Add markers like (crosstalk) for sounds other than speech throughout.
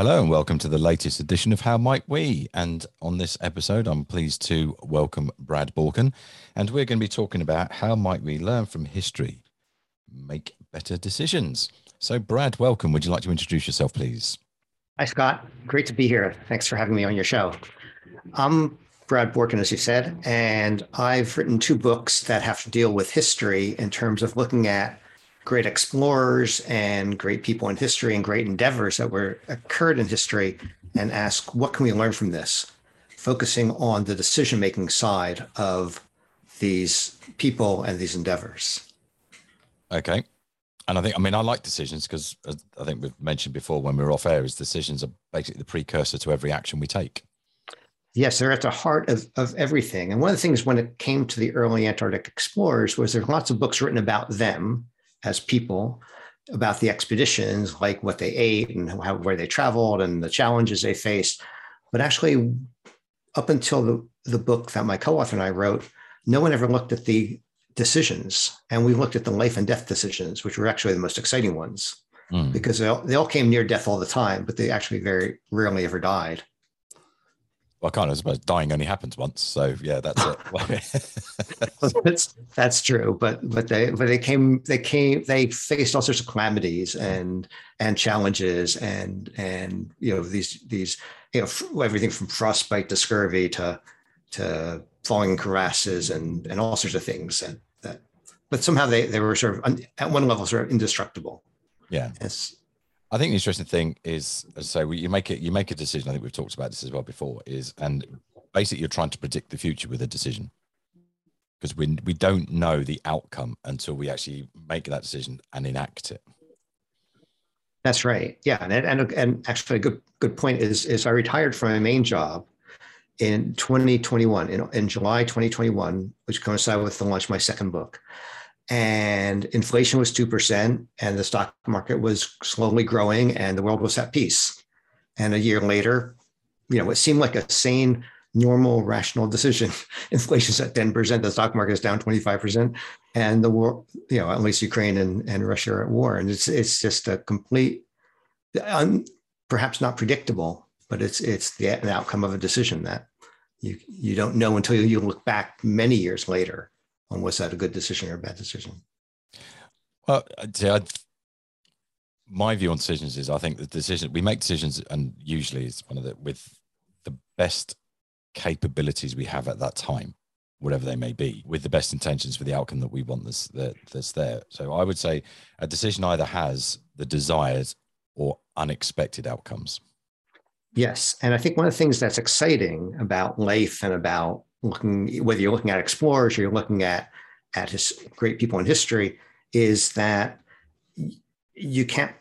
Hello and welcome to the latest edition of How Might We? And on this episode, I'm pleased to welcome Brad Borkan. And we're going to be talking about how might we learn from history, make better decisions. So, Brad, welcome. Would you like to introduce yourself, please? Hi, Scott. Great to be here. Thanks for having me on your show. I'm Brad Borkan, as you said, and I've written two books that have to deal with history in terms of looking at great explorers and great people in history and great endeavors that were occurred in history and ask what can we learn from this? Focusing on the decision making side of these people and these endeavors. Okay. And i think i mean i like decisions because i think we've mentioned before when we are off air is decisions are basically the precursor to every action we take. Yes they're at the heart of, of everything. And one of the things when it came to the early antarctic explorers was there's lots of books written about them as people about the expeditions, like what they ate and how, where they traveled and the challenges they faced. But actually, up until the, the book that my co-author and I wrote, no one ever looked at the decisions. And we looked at the life and death decisions, which were actually the most exciting ones mm. because they all, they all came near death all the time, but they actually very rarely ever died. Well, I can't. I suppose dying only happens once, so yeah, that's it. (laughs) that's that's true, but but they but they came they came they faced all sorts of calamities and and challenges and and you know these these you know everything from frostbite to scurvy to to falling in crevasses and and all sorts of things and that but somehow they they were sort of at one level sort of indestructible. Yeah. It's I think the interesting thing is, as I say, you make it, you make a decision. I think we've talked about this as well before. Is and basically you're trying to predict the future with a decision because we we don't know the outcome until we actually make that decision and enact it. That's right. Yeah, and and and actually, a good good point is is I retired from my main job in 2021 in, in July 2021, which coincided with the launch of my second book and inflation was 2% and the stock market was slowly growing and the world was at peace. And a year later you know it seemed like a sane normal rational decision. (laughs) Inflation's at 10% the stock market is down 25% and the war you know at least ukraine and, and russia are at war. And it's it's just a complete un, perhaps not predictable but it's it's the, the outcome of a decision that you you don't know until you look back many years later on was that a good decision or a bad decision? Well, uh, I, my view on decisions is I think the decision we make decisions, and usually it's one of the with the best capabilities we have at that time, whatever they may be, with the best intentions for the outcome that we want this that, that's there. So I would say a decision either has the desired or unexpected outcomes. Yes, and I think one of the things that's exciting about life and about looking whether you're looking at explorers or you're looking at at his great people in history is that you can't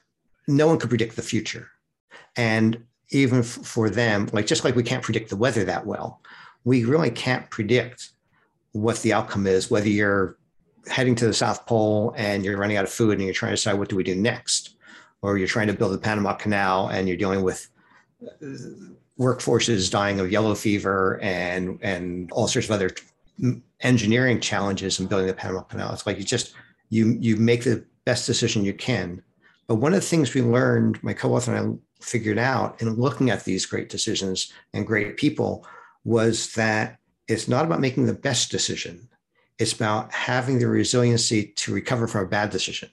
no one could predict the future. And even for them like just like we can't predict the weather that well we really can't predict what the outcome is whether you're heading to the south pole and you're running out of food and you're trying to decide what do we do next or you're trying to build the panama canal and you're dealing with workforces dying of yellow fever and and all sorts of other engineering challenges in building the Panama Canal. It's like you just you you make the best decision you can. But one of the things we learned, my co-author and I figured out in looking at these great decisions and great people was that it's not about making the best decision. It's about having the resiliency to recover from a bad decision.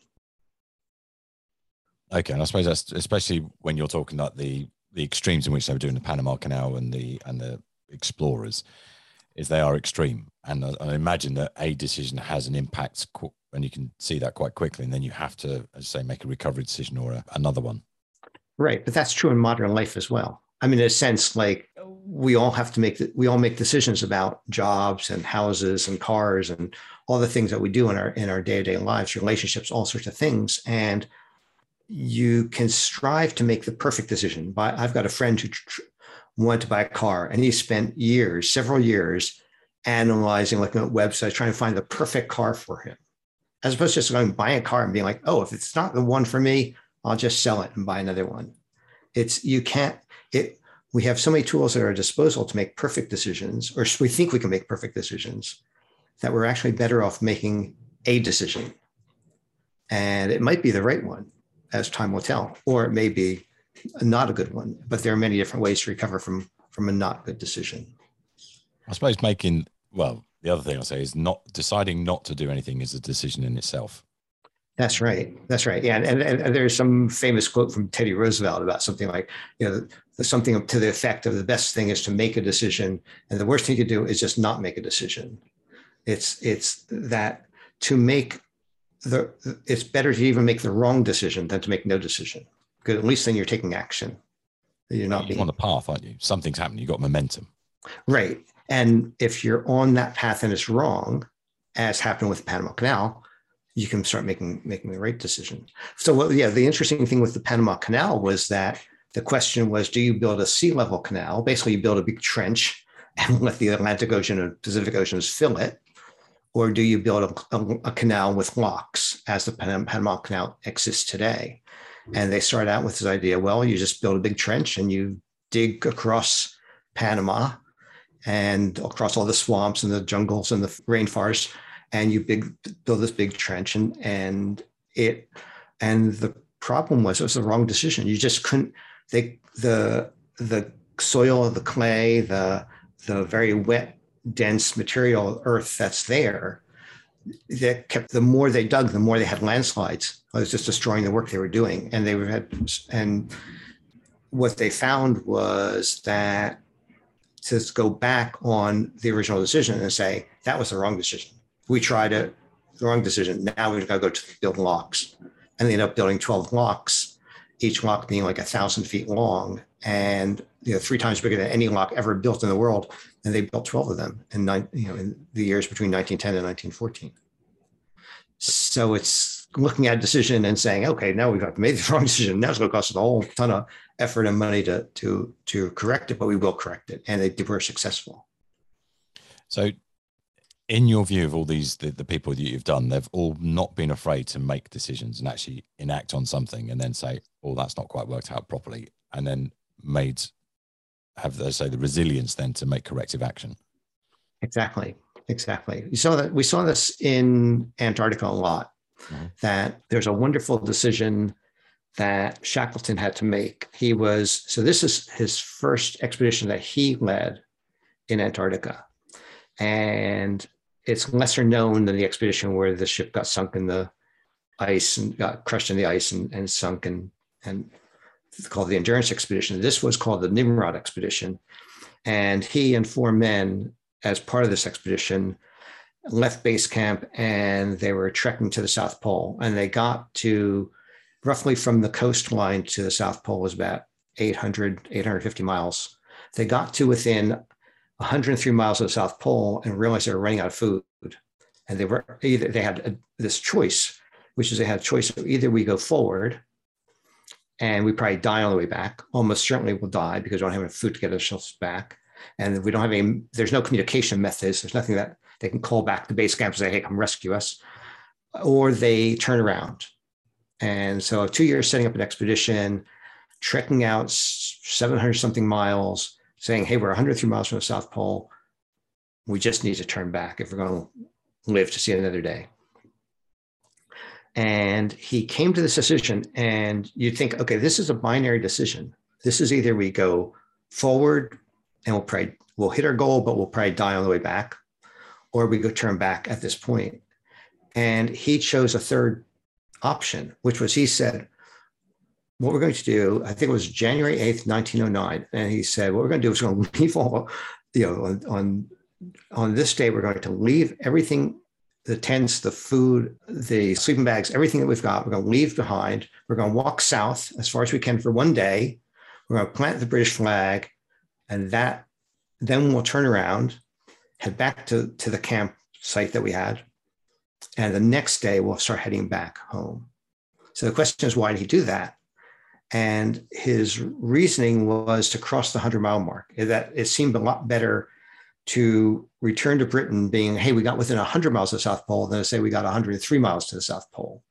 Okay, and I suppose that's especially when you're talking about the the extremes in which they were doing the Panama Canal and the and the explorers is they are extreme, and I, I imagine that a decision has an impact, and you can see that quite quickly, and then you have to, as I say, make a recovery decision or a, another one. Right, but that's true in modern life as well. I mean, in a sense, like we all have to make the, we all make decisions about jobs and houses and cars and all the things that we do in our in our day to day lives, relationships, all sorts of things, and you can strive to make the perfect decision. But I've got a friend who wanted to buy a car, and he spent years, several years, analyzing, looking at websites, trying to find the perfect car for him, as opposed to just going buying a car and being like, "Oh, if it's not the one for me, I'll just sell it and buy another one." It's you can't. It we have so many tools at our disposal to make perfect decisions, or we think we can make perfect decisions, that we're actually better off making a decision, and it might be the right one as time will tell, or it may be not a good one. But there are many different ways to recover from from a not good decision. I suppose making well, the other thing I'll say is not deciding not to do anything is a decision in itself. That's right. That's right. Yeah, and, and, and there's some famous quote from Teddy Roosevelt about something like, you know, something to the effect of the best thing is to make a decision, and the worst thing you do is just not make a decision. It's it's that to make the it's better to even make the wrong decision than to make no decision because at least then you're taking action. You're not you're being on the path, aren't you? Something's happening. You've got momentum. Right. And if you're on that path and it's wrong, as happened with the Panama Canal, you can start making making the right decision. So, well, yeah, the interesting thing with the Panama Canal was that the question was, do you build a sea level canal? Basically, you build a big trench and (laughs) let the Atlantic Ocean and Pacific Oceans fill it, or do you build a, a, a canal with locks, as the Panama Canal exists today? And they start out with this idea: well, you just build a big trench and you dig across Panama and across all the swamps and the jungles and the rainforests and you big build this big trench and and it and the problem was it was the wrong decision you just couldn't they the the soil the clay the the very wet dense material earth that's there that kept the more they dug the more they had landslides it was just destroying the work they were doing and they had and what they found was that to go back on the original decision and say that was the wrong decision we tried it, the wrong decision. Now we've got to go to build locks. And they end up building 12 locks, each lock being like a thousand feet long and you know three times bigger than any lock ever built in the world. And they built 12 of them in nine, you know, in the years between 1910 and 1914. So it's looking at a decision and saying, okay, now we've made the (laughs) wrong decision. Now it's going to cost us a whole ton of effort and money to to to correct it, but we will correct it. And they were successful. So in your view of all these the, the people that you've done they've all not been afraid to make decisions and actually enact on something and then say oh that's not quite worked out properly and then made have they say the resilience then to make corrective action. Exactly. Exactly. You saw that we saw this in antarctica a lot mm-hmm. that there's a wonderful decision that shackleton had to make. He was so this is his first expedition that he led in antarctica. And it's lesser known than the expedition where the ship got sunk in the ice and got crushed in the ice and, and sunk and and called the endurance expedition. This was called the nimrod expedition. And he and four men as part of this expedition left base camp and they were trekking to the south pole. And they got to roughly from the coastline to the south pole was about 800 850 miles. They got to within 103 miles of the South Pole and realized they were running out of food. And they were either they had a, this choice, which is they had a choice of either we go forward and we probably die on the way back. Almost certainly we'll die because we don't have enough food to get ourselves back. And we don't have any, there's no communication methods. There's nothing that they can call back to base camp and say, hey, come rescue us. Or they turn around. And so two years setting up an expedition, trekking out 700 something miles, saying, hey, we're 103 miles from the South Pole. We just need to turn back if we're going to live to see another day. And he came to this decision, and you'd think, okay, this is a binary decision. This is either we go forward and we'll probably we'll hit our goal, but we'll probably die on the way back, or we go turn back at this point. And he chose a third option, which was he said, what we're going to do, I think it was January 8th, 1909. And he said, what we're going to do is we're going (laughs) to leave all, you know, on, on this day, we're going to leave everything, the tents, the food, the sleeping bags, everything that we've got, we're going to leave behind. We're going to walk south as far as we can for one day. We're going to plant the British flag and that, then we'll turn around, head back to, to the camp site that we had. And the next day we'll start heading back home. So the question is, why did he do that? And his reasoning was to cross the 100 mile mark, that it seemed a lot better to return to Britain being, hey, we got within 100 miles of the South Pole then say we got 103 miles to the South Pole.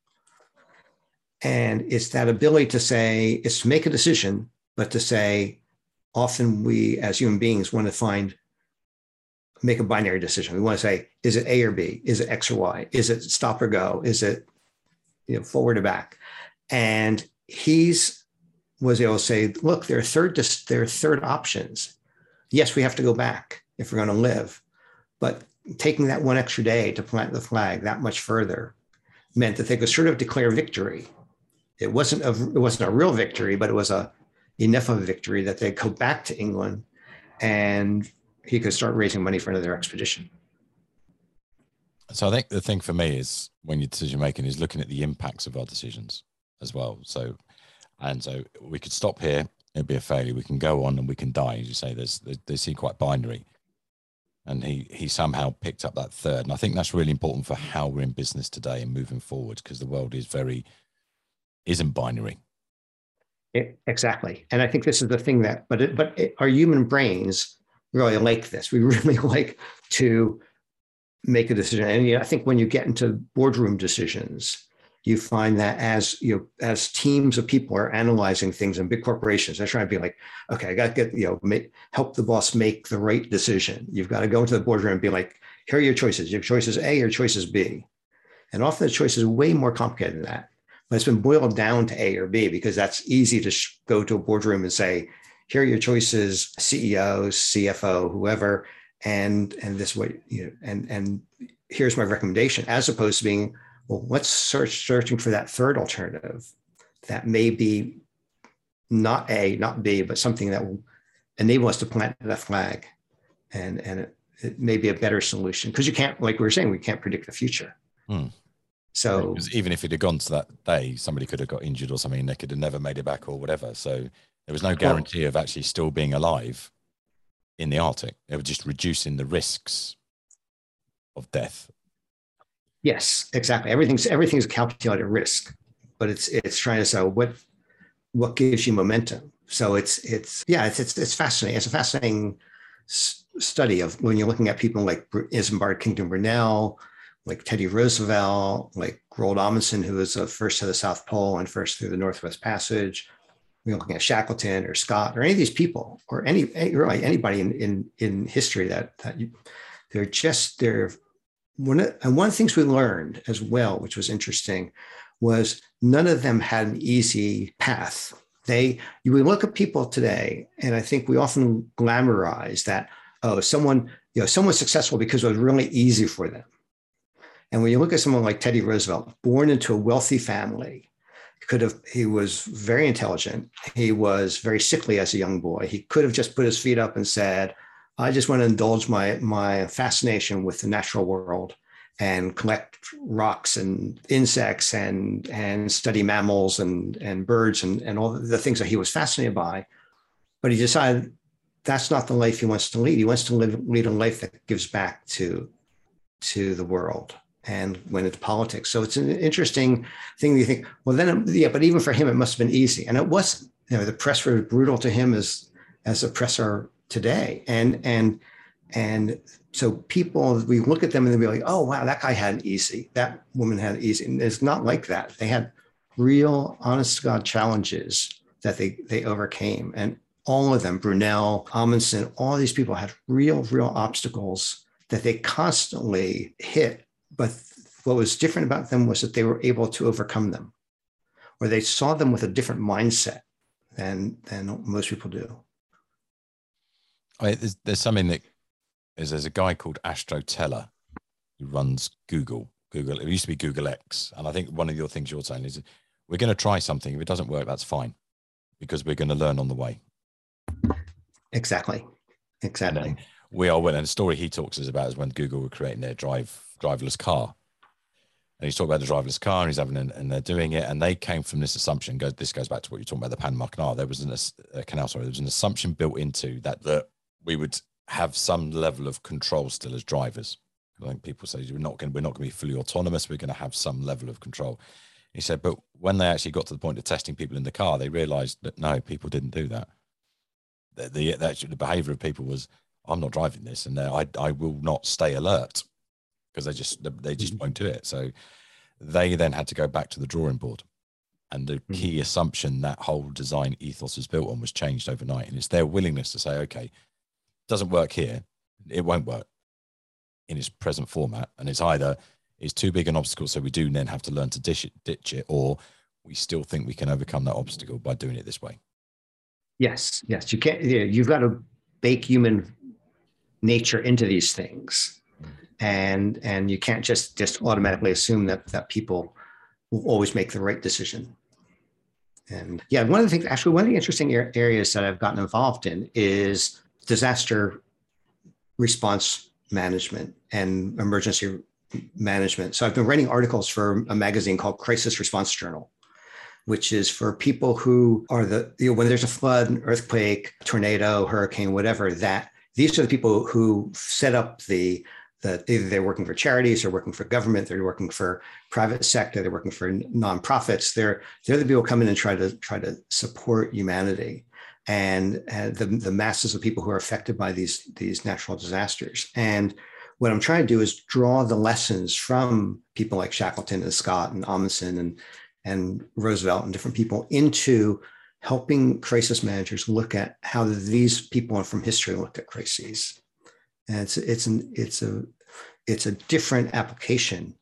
And it's that ability to say, it's to make a decision, but to say, often we as human beings want to find, make a binary decision. We want to say, is it A or B? Is it X or Y? Is it stop or go? Is it you know, forward or back? And he's was able to say, look, there are third there are third options. Yes, we have to go back if we're going to live, but taking that one extra day to plant the flag that much further meant that they could sort of declare victory. It wasn't a it wasn't a real victory, but it was a enough of a victory that they go back to England and he could start raising money for another expedition. So I think the thing for me is when you're decision making is looking at the impacts of our decisions as well. So and so we could stop here, it'd be a failure. We can go on and we can die. As you say, there's they seem quite binary. And he he somehow picked up that third. And I think that's really important for how we're in business today and moving forward because the world is very isn't binary. It, exactly. And I think this is the thing that, but it, but it, our human brains really like this. We (laughs) really like to make a decision. And I think when you get into boardroom decisions, you find that as you know, as teams of people are analyzing things in big corporations, they're trying to be like, okay, I got to get you know make, help the boss make the right decision. You've got to go into the boardroom and be like, here are your choices. Your choice is A, your choice is B, and often the choice is way more complicated than that. But it's been boiled down to A or B because that's easy to sh- go to a boardroom and say, here are your choices, CEO, CFO, whoever, and and this way, you know, and and here's my recommendation, as opposed to being, well, let's search searching for that third alternative that may be not A, not B, but something that will enable us to plant that flag. And and it, it may be a better solution because you can't, like we were saying, we can't predict the future. Hmm. So even if it had gone to that day, somebody could have got injured or something, and they could have never made it back or whatever. So there was no guarantee well, of actually still being alive in the Arctic. They were just reducing the risks of death. Yes, exactly. Everything's everything's calculated risk, but it's it's trying to say what what gives you momentum. So it's it's yeah, it's it's, it's fascinating. It's a fascinating s- study of when you're looking at people like Isambard Kingdom Brunel, like Teddy Roosevelt, like Roald Amundsen, who was the first to the South Pole and first through the Northwest Passage. We're looking at Shackleton or Scott or any of these people or any, any really anybody in, in, in history that, that you, they're just, they're one of, and one of the things we learned as well, which was interesting, was none of them had an easy path. They, you we look at people today, and I think we often glamorize that, oh, someone, you know, someone's successful because it was really easy for them and when you look at someone like Teddy Roosevelt, born into a wealthy family, could have he was very intelligent. He was very sickly as a young boy. He could have just put his feet up and said, "I just want to indulge my my fascination with the natural world." and collect rocks and insects and and study mammals and and birds and and all the things that he was fascinated by but he decided that's not the life he wants to lead he wants to live, lead a life that gives back to to the world and went into politics. So it's an interesting thing. You think, well, then, yeah, but even for him, it must have been easy, and it was. You know, the press was brutal to him as as a press are today, and and and so people, we look at them and they'll be like, oh wow, that guy had it easy, that woman had it easy. And it's not like that. They had real, honest to God challenges that they they overcame, and all of them, Brunel, Amundsen, all these people had real, real obstacles that they constantly hit but what was different about them was that they were able to overcome them, or they saw them with a different mindset than than most people do. I mean, there's, there's something that is there's a guy called Astro Teller who runs Google. Google it used to be Google X, and I think one of your things you're saying is we're going to try something. If it doesn't work, that's fine, because we're going to learn on the way. Exactly, exactly. We are well, and the story he talks is about is when Google were creating their drive driverless car. And he's talking about the driverless car and he's having an, and they're doing it. And they came from this assumption. Goes this goes back to what you're talking about the Panama Canal. There was an a canal, sorry, there was an assumption built into that that we would have some level of control still as drivers. I think people say we're not going we're not going to be fully autonomous. We're going to have some level of control. He said, but when they actually got to the point of testing people in the car, they realised that no, people didn't do that. The, the, the, actually, the behaviour of people was, I'm not driving this, and I I will not stay alert because they just they just mm-hmm. won't do it. So they then had to go back to the drawing board. And the mm-hmm. key assumption that whole design ethos was built on was changed overnight. And it's their willingness to say, okay, doesn't work here, it won't work in its present format. And it's either it's too big an obstacle, so we do then have to learn to dish it, ditch it, or we still think we can overcome that obstacle by doing it this way. Yes, yes. You can't. You know, you've got to bake human nature into these things, hmm. and and you can't just just automatically assume that that people will always make the right decision. And yeah, one of the things, actually, one of the interesting areas that I've gotten involved in is disaster response management and emergency management. So I've been writing articles for a magazine called Crisis Response Journal, which is for people who are the, you know, when there's a flood, earthquake, tornado, hurricane, whatever, that these are the people who set up the, the either they're working for charities, they're working for government, they're working for private sector, they're working for nonprofits. They're, they're the people come in and try to try to support humanity and, and the, the masses of people who are affected by these, these natural disasters. And what I'm trying to do is draw the lessons from people like Shackleton and Scott and Amundsen and, and Roosevelt and different people into helping crisis managers look at how these people from history looked at crises. And it's it's an it's a it's a different application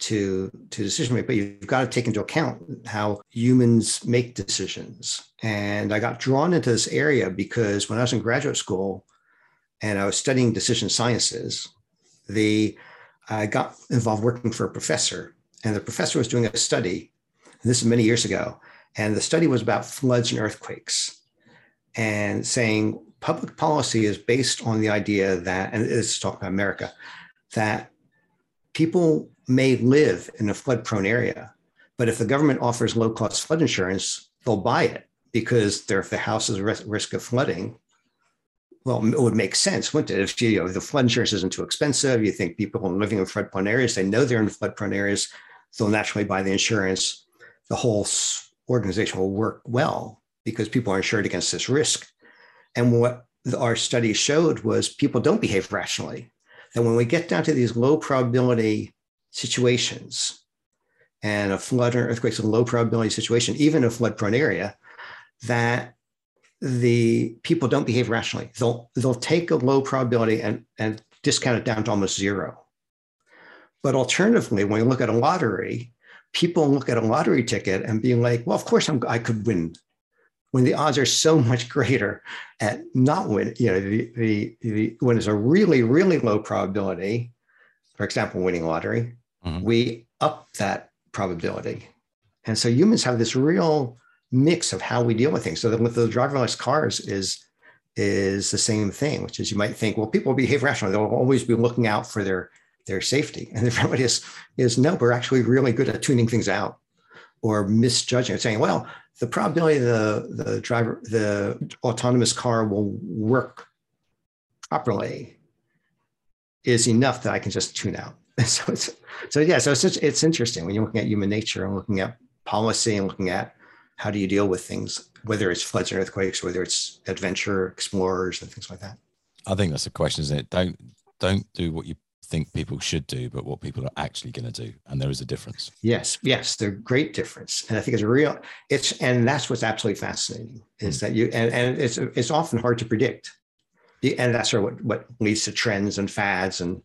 to to decision making, but you've got to take into account how humans make decisions. And I got drawn into this area because when I was in graduate school and I was studying decision sciences, the I got involved working for a professor, and the professor was doing a study. this is many years ago, and the study was about floods and earthquakes, and saying public policy is based on the idea that, and this is talking about America, that people may live in a flood prone area, but if the government offers low cost flood insurance, they'll buy it because if the house is at risk of flooding, well, it would make sense, wouldn't it? If you know, the flood insurance isn't too expensive, you think people living in flood prone areas, they know they're in flood prone areas, they'll naturally buy the insurance. The whole organization will work well because people are insured against this risk. And what our study showed was people don't behave rationally. That when we get down to these low probability situations, and a flood or earthquake is a low probability situation, even a flood prone area, that the people don't behave rationally. They'll they'll take a low probability and, and discount it down to almost zero. But alternatively, when you look at a lottery, people look at a lottery ticket and be like, well, of course I'm, I could win when the odds are so much greater at not winning, you know, the, the, the, when it's a really, really low probability, for example, winning lottery, mm-hmm. we up that probability. And so humans have this real mix of how we deal with things. So that with the driverless cars is is the same thing, which is you might think, well, people behave rationally. They'll always be looking out for their their safety. And the (laughs) reality is, is no, we're actually really good at tuning things out or misjudging it, saying, well, the probability the, the driver, the autonomous car will work properly is enough that I can just tune out. (laughs) so it's so yeah, so it's it's interesting when you're looking at human nature and looking at policy and looking at how do you deal with things, whether it's floods and earthquakes, whether it's adventure explorers and things like that. I think that's the question, isn't it? Don't don't do what you think people should do, but what people are actually going to do. And there is a difference. Yes, yes, there's a great difference. And I think it's real, it's and that's what's absolutely fascinating is mm. that you and, and it's it's often hard to predict. And that's sort of what, what leads to trends and fads and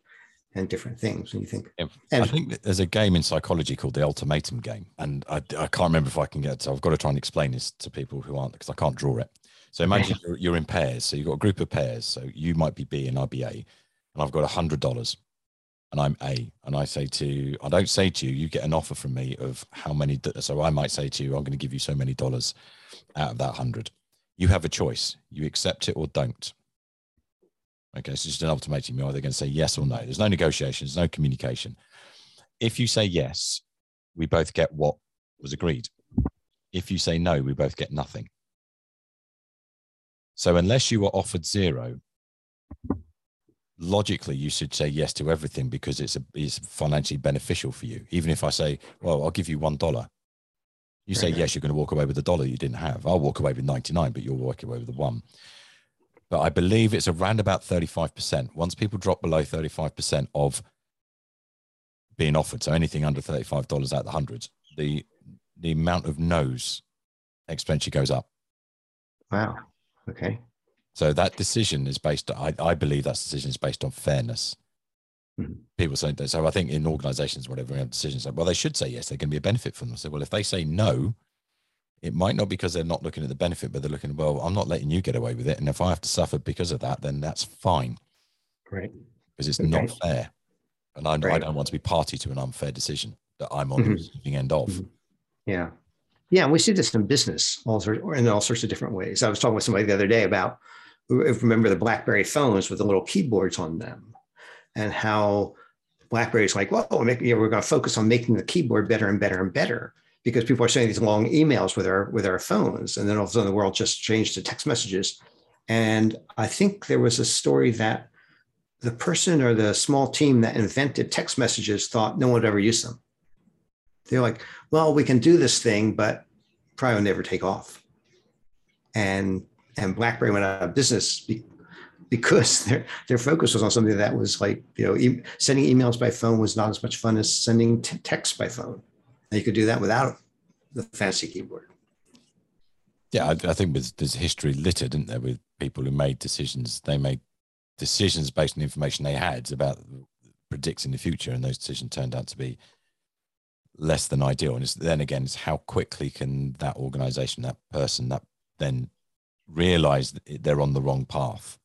and different things. And you think, yeah. and, I think there's a game in psychology called the ultimatum game, and I, I can't remember if I can get. So I've got to try and explain this to people who aren't because I can't draw it. So imagine you're, you're, in pairs. So you've got a group of pairs. So you might be B and I'll be A, and I've got a hundred dollars, and I'm A, and I say to you, I don't say to you, you get an offer from me of how many. So I might say to you, I'm going to give you so many dollars out of that hundred. You have a choice. You accept it or don't. Okay, so it's just an ultimatum. You're either going to say yes or no. There's no negotiations, no communication. If you say yes, we both get what was agreed. If you say no, we both get nothing. So unless you were offered zero, logically you should say yes to everything because it's a, it's financially beneficial for you. Even if I say, well, I'll give you one dollar, you say yes, you're going to walk away with the dollar you didn't have. I'll walk away with 99, but you'll walk away with the one but I believe it's around about 35%. Once people drop below 35% of being offered, so anything under $35 out of the hundreds, the the amount of no's expenditure goes up. Wow. Okay. So that decision is based. I, I believe that decision is based on fairness. Mm-hmm. People say that. So I think in organisations, whatever, we have decisions like, well, they should say yes. They're going to be a benefit from them. So well, if they say no, it might not be because they're not looking at the benefit, but they're looking, well, I'm not letting you get away with it. And if I have to suffer because of that, then that's fine. Right. Because it's okay. not fair. And I, right. I, don't want to be party to an unfair decision that I'm on mm-hmm. the receiving end of. Mm-hmm. Yeah. Yeah. And we see this in business all sorts, in all sorts of different ways. I was talking with somebody the other day about, remember the Blackberry phones with the little keyboards on them and how BlackBerry's like, well, you know, we're going to focus on making the keyboard better and better and better because people are sending these long emails with our with our phones, and then all of a sudden the world just changed to text messages. And I think there was a story that the person or the small team that invented text messages thought no one would ever use them. They're like, well, we can do this thing, but probably will never take off. And and BlackBerry went out of business because (laughs) their their focus was on something that was like you know e- sending emails by phone was not as much fun as sending t- text by phone. And you could do that without the fancy keyboard. Yeah, I, I think there's, there's history littered, isn't there, with people who made decisions. They made decisions based on the information they had about predicting the future, and those decisions turned out to be less than ideal. And then again, it's how quickly can that organization, that person, that then realize that they're on the wrong path.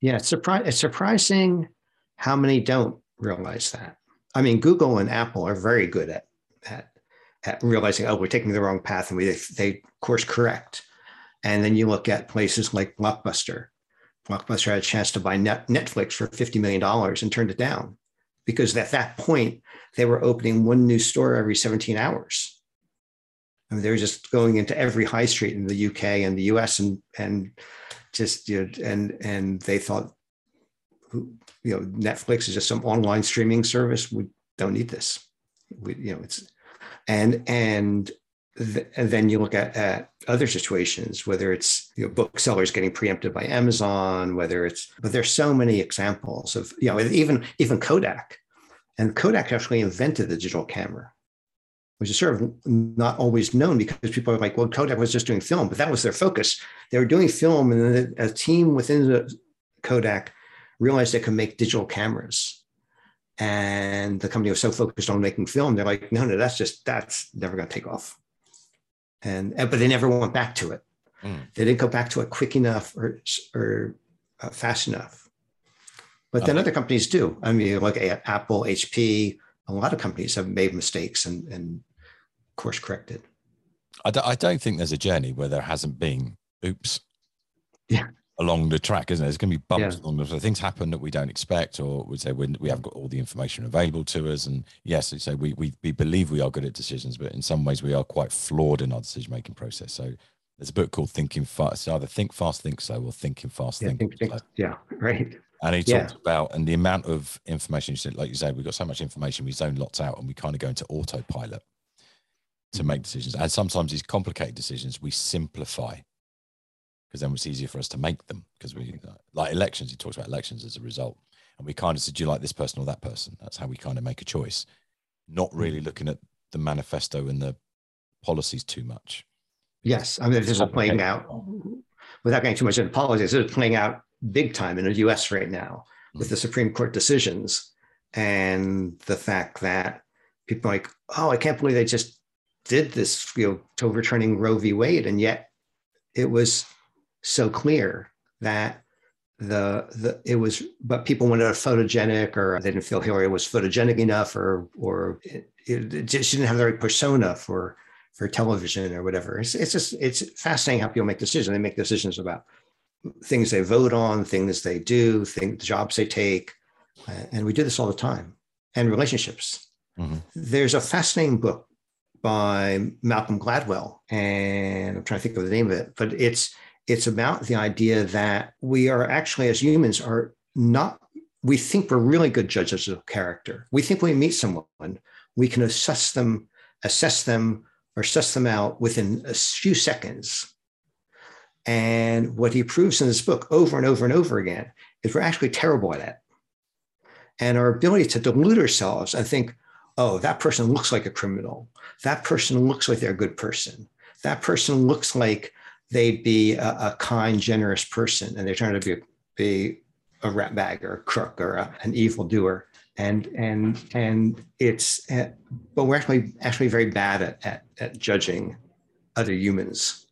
Yeah, it's, surpri- it's surprising how many don't realize that. I mean, Google and Apple are very good at realizing, oh, we're taking the wrong path, and we they course correct. And then you look at places like Blockbuster. Blockbuster had a chance to buy Net, Netflix for $50 million and turned it down because at that point, they were opening one new store every 17 hours. I mean, they were just going into every high street in the UK and the US and, and just, you know, and, and they thought, you know, Netflix is just some online streaming service. We don't need this. We, you know, it's, and and, th- and then you look at, at other situations, whether it's you know, booksellers getting preempted by Amazon, whether it's but there's so many examples of you know even even Kodak, and Kodak actually invented the digital camera, which is sort of not always known because people are like, well, Kodak was just doing film, but that was their focus. They were doing film, and then a team within the Kodak realized they could make digital cameras and the company was so focused on making film they're like no no that's just that's never going to take off. And but they never went back to it. Mm. they didn't go back to it quick enough or or uh, fast enough. But then uh-huh. other companies do. I mean like apple hp a lot of companies have made mistakes and and course corrected. I d- I don't think there's a journey where there hasn't been oops. Yeah along the track, isn't it? There's going to be bumps yeah. along the so things happen that we don't expect, or we say we, we have got all the information available to us. And yes, so we, we we believe we are good at decisions, but in some ways we are quite flawed in our decision making process. So there's a book called Thinking Fast. either Think Fast, Think Slow, or Thinking Fast, yeah, Think, think, think Yeah, (laughs) right. And he yeah. talked about and the amount of information. You said, like you said, we've got so much information, we zone lots out, and we kind of go into autopilot to make decisions. And sometimes these complicated decisions we simplify because then it's easier for us to make them because we like elections he talks about elections as a result. And we kind of said do you like this person or that person? That's how we kind of make a choice. Not really mm. looking at the manifesto and the policies too much. Yes i mean this is playing out without getting too much into politics it's playing out big time in the us right now with the mm. supreme court decisions and the fact that people are like oh i can't believe they just did this you know to overturning roe v. Wade and yet it was so clear that the the it was but people wanted a photogenic or they didn't feel Hillary was photogenic enough or or it, it just she didn't have the right persona for for television or whatever. It's, it's just it's fascinating how people make decisions. They make decisions about things they vote on, things they do, things jobs they take, and we do this all the time. And relationships. Mm-hmm. There's a fascinating book by Malcolm Gladwell, and I'm trying to think of the name of it, but it's it's about the idea that we are actually, as humans, are not, we think we're really good judges of character. We think when we meet someone, we can assess them, assess them, or suss them out within a few seconds. And what he proves in this book over and over and over again is we're actually terrible at it. And our ability to delude ourselves and think, oh, that person looks like a criminal. That person looks like they're a good person. That person looks like they'd be a, a kind, generous person, and they're trying to be be a rat bag or a crook or a, an evil doer. And and and it's, uh, but we're actually actually very bad at, at, at judging other humans.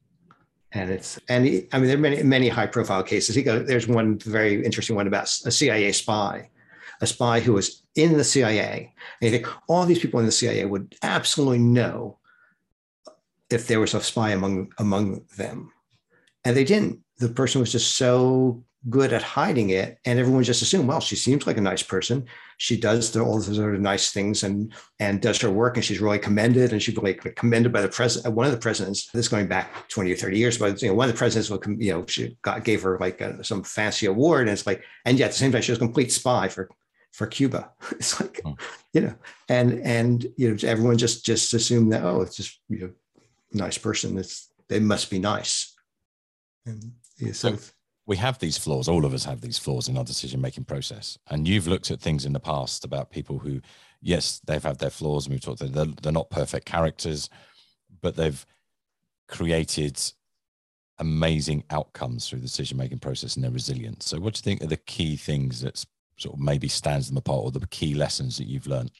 And it's and he, I mean there are many many high profile cases. He goes there's one very interesting one about a CIA spy, a spy who was in the CIA. And you think all these people in the CIA would absolutely know if there was a spy among among them, and they didn't. The person was just so good at hiding it and everyone just assumed well she seems like a nice person she does the, all those sort of nice things and and does her work and she's really commended and she's really commended by the president uh, one of the presidents this going back 20 or 30 years but you know one of the presidents will you know she got gave her like a, some fancy award and it's like and yet at the same time she was a complete spy for for cuba (laughs) it's like oh. you know and and you know everyone just just assumed that oh it's just you know nice person it's they must be nice and yeah, so, so we have these flaws. All of us have these flaws in our decision making process. And you've looked at things in the past about people who, yes, they've had their flaws, and we've talked that they're, they're not perfect characters, but they've created amazing outcomes through the decision making process and their resilience. So, what do you think are the key things that sort of maybe stands them apart, or the key lessons that you've learned?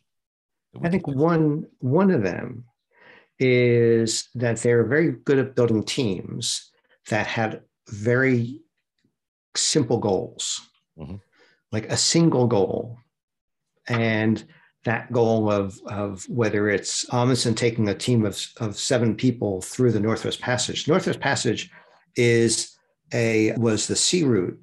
I think one one of them is that they're very good at building teams that had very simple goals, mm-hmm. like a single goal. And that goal of, of whether it's Amundsen taking a team of, of seven people through the Northwest Passage. Northwest Passage is a was the sea route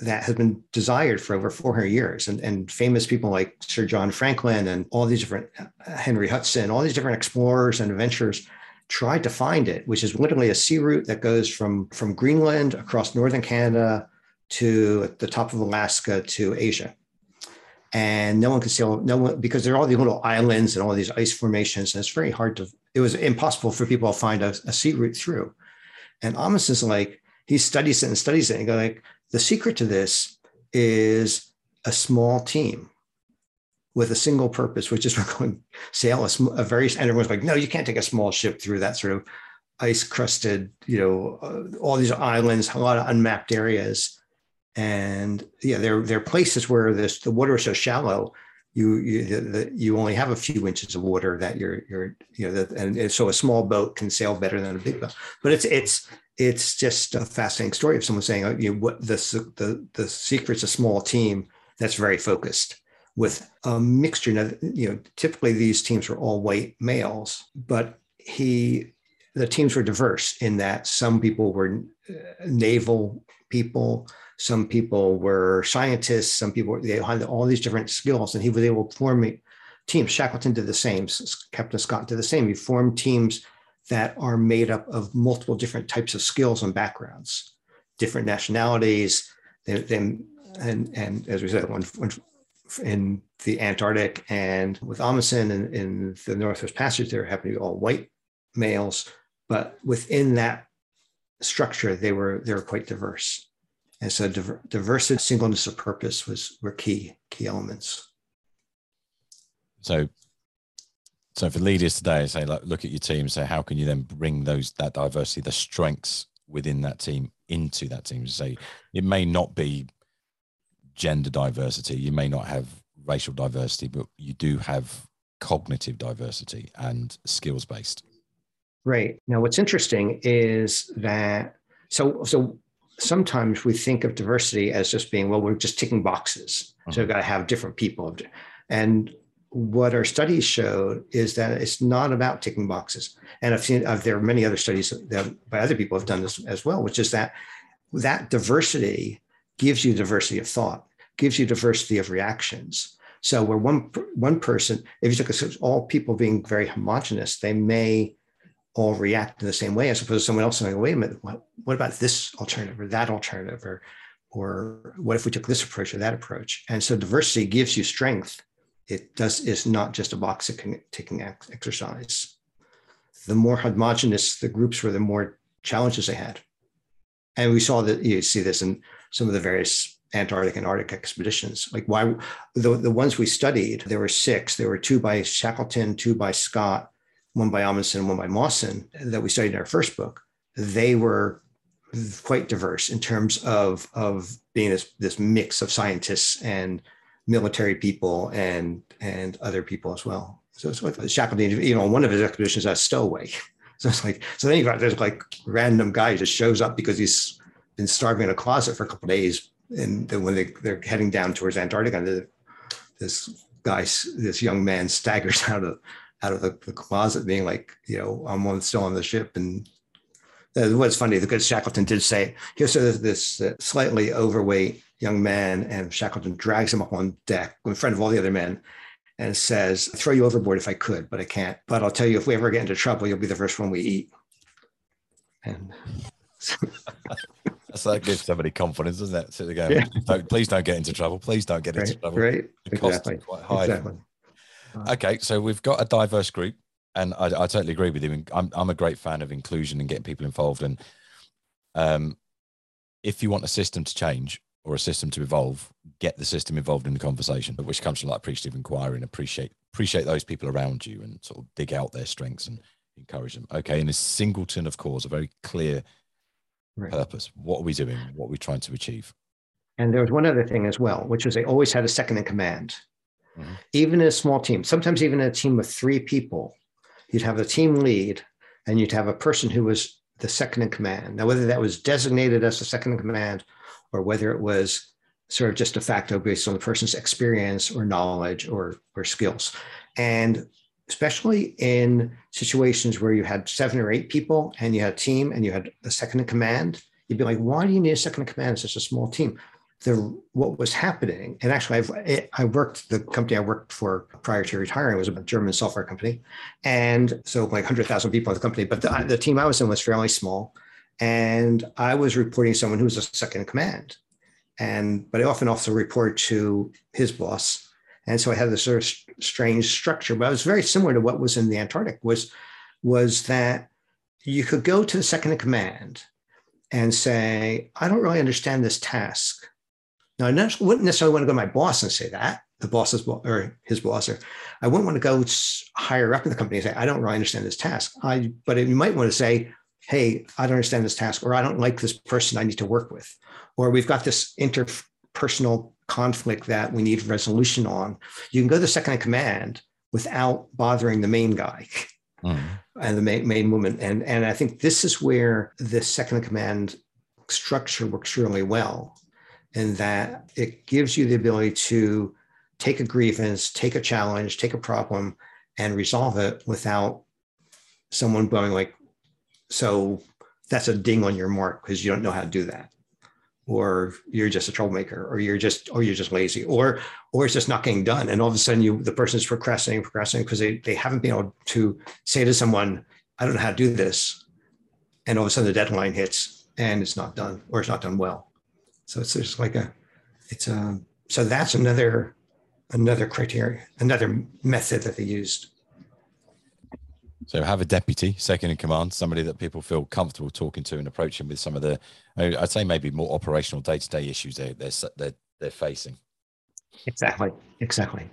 that has been desired for over 400 years and, and famous people like sir john franklin and all these different uh, henry hudson all these different explorers and adventurers tried to find it which is literally a sea route that goes from from greenland across northern canada to the top of Alaska to Asia. And no one could sail, no one, because there are all these little islands and all these ice formations. And it's very hard to, it was impossible for people to find a, a sea route through. And Amundsen's like, he studies it and studies it and go like, the secret to this is a small team with a single purpose, which is (laughs) we're going sail a, a very, and everyone's like, no, you can't take a small ship through that sort of ice crusted, you know, uh, all these islands, a lot of unmapped areas and yeah, there there are places where this the water is so shallow, you you the, you only have a few inches of water that you're you're you know that, and, so a small boat can sail better than a big boat. But it's it's it's just a fascinating story of someone saying oh, you know what the the the secret's a small team that's very focused with a mixture. Now, you know, typically these teams were all white males, but he the teams were diverse in that some people were uh, naval people some people were scientists, some people they had all these different skills, and he was able to form teams. Shackleton did the same. Captain Scott did the same. He formed teams that are made up of multiple different types of skills and backgrounds, different nationalities. Then, and and as we said, one, one in the Antarctic and with Amundsen and in the Northwest Passage, there happened to be all white males, but within that structure, they were they were quite diverse. And so diver- diversity, singleness of purpose was were key key elements. So, so for leaders today, say like look at your team. Say how can you then bring those that diversity, the strengths within that team into that team? Say it may not be gender diversity, you may not have racial diversity, but you do have cognitive diversity and skills based. Right. Now, what's interesting is that so so sometimes we think of diversity as just being, well, we're just ticking boxes. Mm-hmm. So we've got to have different people. And what our studies showed is that it's not about ticking boxes. And I've seen, uh, there are many other studies that by other people have done this as well, which is that that diversity gives you diversity of thought, gives you diversity of reactions. So where one one person, if you look at all people being very homogenous, they may all react in the same way as opposed to someone else saying, wait a minute, what, what about this alternative or that alternative? Or, or what if we took this approach or that approach? And so diversity gives you strength. It does is not just a box ticking exercise. The more homogenous the groups were, the more challenges they had. And we saw that you see this in some of the various Antarctic and Arctic expeditions. Like why the, the ones we studied, there were six. There were two by Shackleton, two by Scott, one by Amundsen, one by Mawson, that we studied in our first book, they were quite diverse in terms of, of being this, this mix of scientists and military people and, and other people as well. So, it's so Shackleton, you know, one of his expeditions as stowaway. (laughs) So it's like, so then you got this like random guy just shows up because he's been starving in a closet for a couple days. And then when they, they're heading down towards Antarctica, this guy, this young man staggers (laughs) out of out of the, the closet, being like, you know, I'm still on the ship. And uh, what's funny, the good Shackleton did say, here's this, this uh, slightly overweight young man, and Shackleton drags him up on deck in front of all the other men and says, throw you overboard if I could, but I can't. But I'll tell you, if we ever get into trouble, you'll be the first one we eat. And (laughs) That's that gives somebody confidence, doesn't it? So they go, yeah. don't, please don't get into trouble. Please don't get into trouble. Right. The exactly. quite high. Exactly. Okay, so we've got a diverse group, and I, I, totally agree with you. I'm I'm a great fan of inclusion and getting people involved. And um, if you want a system to change or a system to evolve, get the system involved in the conversation, which comes from like appreciative inquiry and appreciate appreciate those people around you and sort of dig out their strengths and encourage them. Okay, and a singleton of cause, a very clear right. purpose. What are we doing? What are we trying to achieve? And there was one other thing as well, which was they always had a second in command. Mm-hmm. Even in a small team, sometimes even in a team of three people, you'd have a team lead and you'd have a person who was the second in command. Now, whether that was designated as the second in command or whether it was sort of just de facto based on the person's experience or knowledge or, or skills. And especially in situations where you had seven or eight people and you had a team and you had a second in command, you'd be like, why do you need a second in command in such a small team? The, what was happening, and actually, I've eh, I worked the company I worked for prior to retiring was a German software company, and so like hundred thousand people in the company. But the, the team I was in was fairly small, and I was reporting someone who was a second in command, and but I often also report to his boss, and so I had this sort of strange structure. But it was very similar to what was in the Antarctic. Was was that you could go to the second in command and say, I don't really understand this task. Now, I wouldn't necessarily want to go to my boss and say that, the boss's boss or his boss, or I wouldn't want to go higher up in the company and say, I don't really understand this task. I, but you might want to say, hey, I don't understand this task, or I don't like this person I need to work with, or we've got this interpersonal conflict that we need resolution on. You can go to the second in command without bothering the main guy. Mm. And the main, main woman. And, and I think this is where the second in command structure works really well in that it gives you the ability to take a grievance, take a challenge, take a problem, and resolve it without someone going like, so that's a ding on your mark because you don't know how to do that or you're just a troublemaker or you're just or you're just lazy or or it's just not getting done and all of a sudden you the person's procrastinating procrastinating because they, they haven't been able to say to someone i don't know how to do this and all of a sudden the deadline hits and it's not done or it's not done well so it's just like a it's a um, so that's another another criteria another method that they used so have a deputy, second in command, somebody that people feel comfortable talking to and approaching with some of the, I'd say maybe more operational day to day issues they, they're, they're, they're facing. Exactly. Exactly.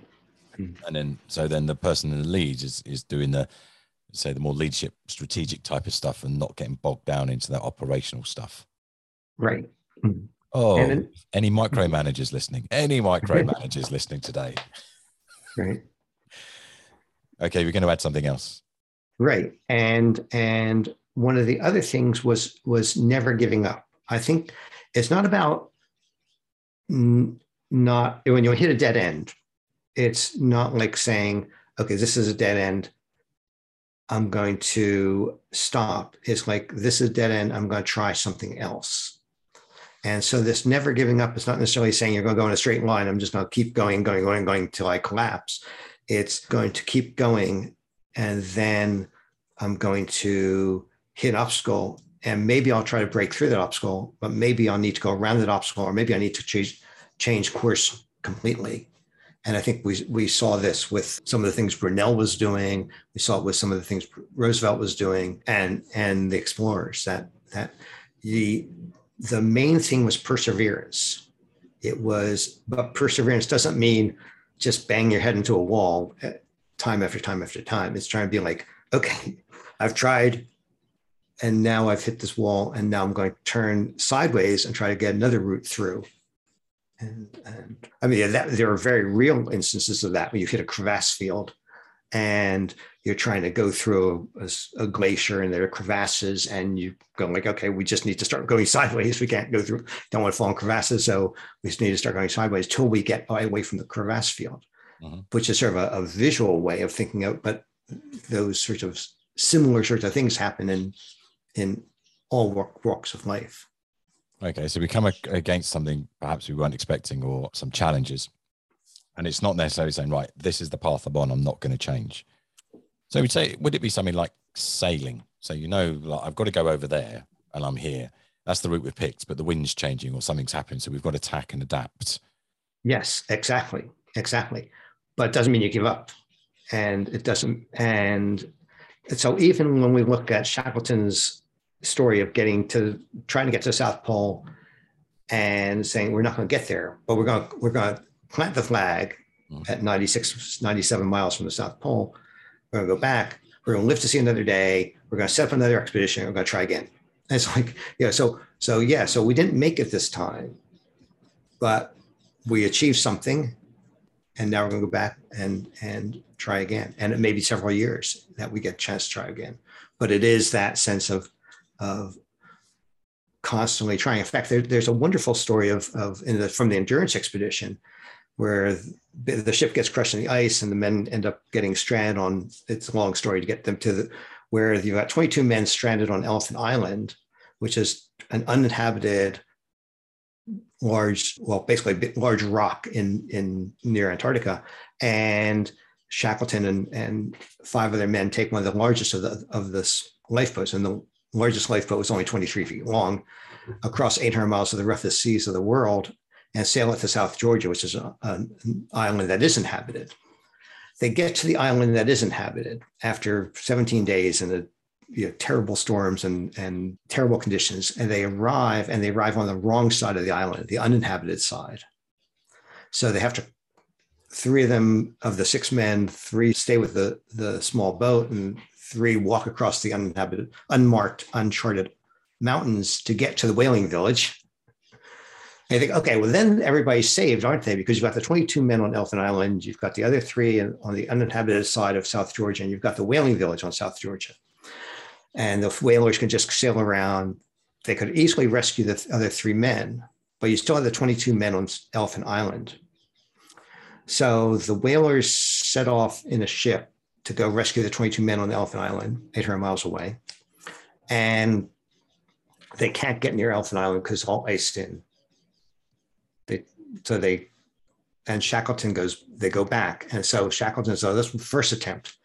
And then, so then the person in the lead is, is doing the, say the more leadership strategic type of stuff and not getting bogged down into that operational stuff. Right. Oh, then, any micromanagers listening, any micromanagers listening today. Right. Okay. We're going to add something else. Right. And and one of the other things was was never giving up. I think it's not about n- not when you hit a dead end. It's not like saying, okay, this is a dead end. I'm going to stop. It's like this is a dead end. I'm going to try something else. And so this never giving up is not necessarily saying you're going to go in a straight line. I'm just going to keep going, going, going, going until I collapse. It's going to keep going and then I'm going to hit an obstacle and maybe I'll try to break through that obstacle, but maybe I'll need to go around that obstacle or maybe I need to change change course completely. And I think we we saw this with some of the things Brunel was doing. We saw it with some of the things Roosevelt was doing, and and the explorers. That that the the main thing was perseverance. It was, but perseverance doesn't mean just bang your head into a wall eh, time after time after time. It's trying to be like, okay, (laughs) I've tried and now I've hit this wall and now I'm going to turn sideways and try to get another route through. And, and I mean, that, there are very real instances of that when you hit a crevasse field and you're trying to go through a, a, glacier and there are crevasses and you go like okay we just need to start going (laughs) sideways. We can't go through don't want to fall in crevasses so we just need to start going sideways till we get away from the crevasse field mm-hmm. which is sort of a, a, visual way of thinking of but those sorts of similar sorts of things happen in in all walks of life. Okay so we come against something perhaps we weren't expecting or some challenges and it's not necessarily saying right this is the path i'm on i'm not going to change. So we'd say would it be something like sailing? So you know like i've got to go over there and i'm here. That's the route we've picked but the wind's changing or something's happened so we've got to tack and adapt. Yes exactly exactly. But it doesn't mean you give up. And it doesn't and so even when we look at shackleton's story of getting to trying to get to the south pole and saying we're not going to get there but we're going to we're going to plant the flag mm. at 96, 97 miles from the South Pole. We're going to go back. We're going to live to see another day. We're going to set up another expedition. We're going to try again. And it's like, yeah, so, so yeah, so we didn't make it this time, but we achieved something. And now we're going to go back and, and try again. And it may be several years that we get a chance to try again. But it is that sense of, of constantly trying. In fact, there, there's a wonderful story of, of in the, from the endurance expedition where the ship gets crushed in the ice and the men end up getting stranded on it's a long story to get them to the where you've got 22 men stranded on elephant island which is an uninhabited large well basically large rock in in near antarctica. And shackleton and and five other men take one of the largest of the of this lifeboats and the largest lifeboat was only 23 feet long across 800 miles of the roughest seas of the world and sail it to South Georgia, which is a, an island that is inhabited. They get to the island that is inhabited after 17 days and the you know, terrible storms and, and terrible conditions. And they arrive and they arrive on the wrong side of the island, the uninhabited side. So they have to, three of them, of the six men, three stay with the, the small boat and three walk across the uninhabited, unmarked, uncharted mountains to get to the whaling village you think, okay, well, then everybody's saved, aren't they? Because you've got the 22 men on Elephant Island, you've got the other three on the uninhabited side of South Georgia, and you've got the whaling village on South Georgia. And the whalers can just sail around. They could easily rescue the other three men, but you still have the 22 men on Elephant Island. So the whalers set off in a ship to go rescue the 22 men on Elephant Island, 800 miles away. And they can't get near Elephant Island because it's all iced in so they and Shackleton goes, they go back. And so Shackleton says, oh, this first attempt.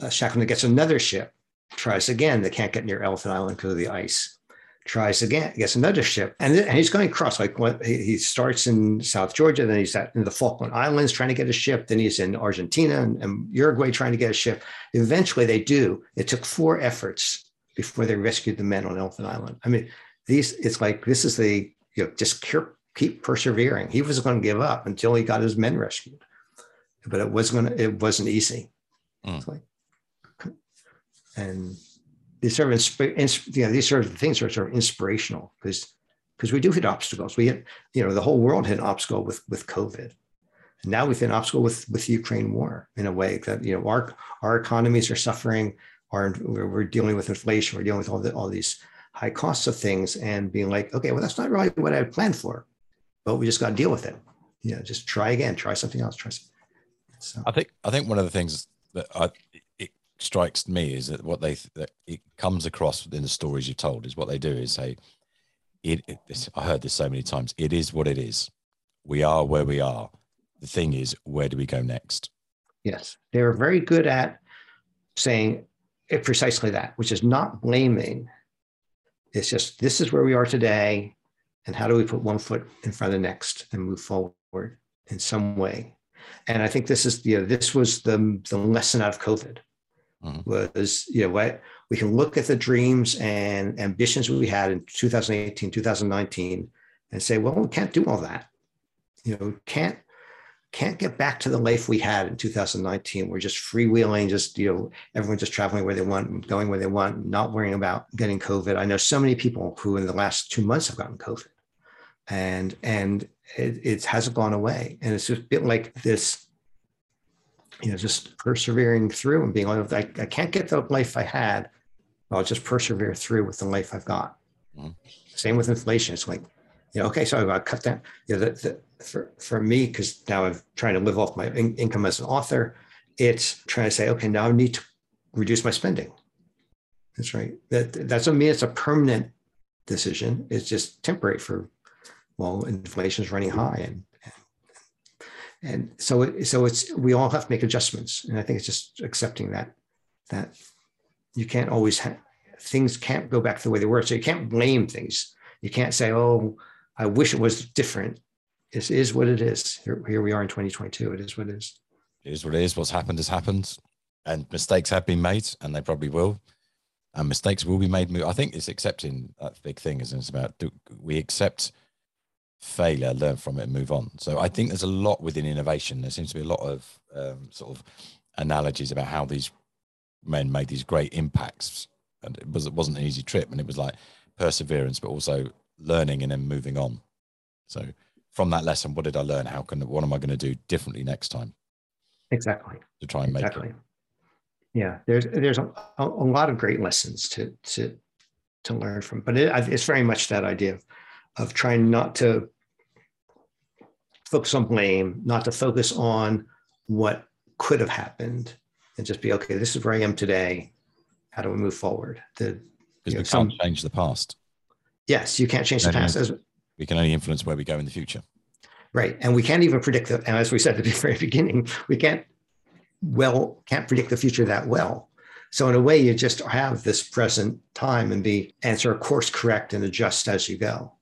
Uh, Shackleton gets another ship, tries again. They can't get near Elephant Island because of the ice. Tries again, gets another ship. And, and he's going across, like what, he, he, starts in South Georgia, then he's at in the Falkland Islands trying to get a ship. Then he's in Argentina and, and Uruguay trying to get a ship. Eventually they do. It took four efforts before they rescued the men on Elephant Island. I mean, these, it's like, this is the, you know, just keep persevering. He was going to give up until he got his men rescued, but it was going to, it wasn't easy. Mm. Like, and these sort of insp- you know, these sort of things are sort of inspirational because because we do hit obstacles. We hit, you know, the whole world hit an obstacle with with COVID. And now we've hit an obstacle with with the Ukraine war in a way that you know our our economies are suffering. Our we're, we're dealing with inflation. We're dealing with all the all these high costs of things and being like, okay, well, that's not really what I planned for but we just got to deal with it. You know, just try again, try something else, try. Something. So. I think I think one of the things that I, it strikes me is that what they that it comes across in the stories you've told is what they do is say, it, it. I heard this so many times. It is what it is. We are where we are. The thing is, where do we go next? Yes, they're very good at saying precisely that, which is not blaming. It's just this is where we are today and how do we put one foot in front of the next and move forward in some way and i think this is you know this was the the lesson out of covid mm-hmm. was you know what we can look at the dreams and ambitions we had in 2018 2019 and say well we can't do all that you know can't can't get back to the life we had in 2019. We're just freewheeling, just you know, everyone just traveling where they want, going where they want, not worrying about getting COVID. I know so many people who in the last two months have gotten COVID and and it, it hasn't gone away and it's just been like this you know, just persevering through and being like, I, I can't get the life I had. I'll just persevere through with the life I've got. Mhm. Same with inflation. It's like, you know, okay, so I've got to cut down. You know, the, the, for, for me, because now I'm trying to live off my in- income as an author, it's trying to say, okay, now I need to reduce my spending. That's right. That that doesn't mean it's a permanent decision. It's just temporary for, well, inflation is running high and and so it, so it's we all have to make adjustments and i think it's just accepting that that you can't always have things can't go back the way they were so you can't blame things you can't say oh i wish it was different this is what it is here, here we are in 2022 it is what it is It is what it is. What's happened has happened, and mistakes have been made, and they probably will. And mistakes will be made. I think it's accepting that big thing, isn't it? It's about do we accept failure, learn from it, and move on. So I think there's a lot within innovation. There seems to be a lot of um, sort of analogies about how these men made these great impacts, and it was it wasn't an easy trip, and it was like perseverance, but also learning and then moving on. So from that lesson, what did I learn? How can what am I going to do differently next time exactly to try and make exactly it? yeah there's there's a, a, a lot of great lessons to to to learn from but it, it's very much that idea of, of trying not to focus on blame not to focus on what could have happened and just be okay this is where i am today how do we move forward the Because you know, we can't change the past. yes you can't change the past as We can only influence where we go in the future. Right. And we can't even predict the, and as we said at the (laughs) very beginning, we can't well, can't predict the future that well. So in a way, you just have this present time and be answer a course correct and adjust as you go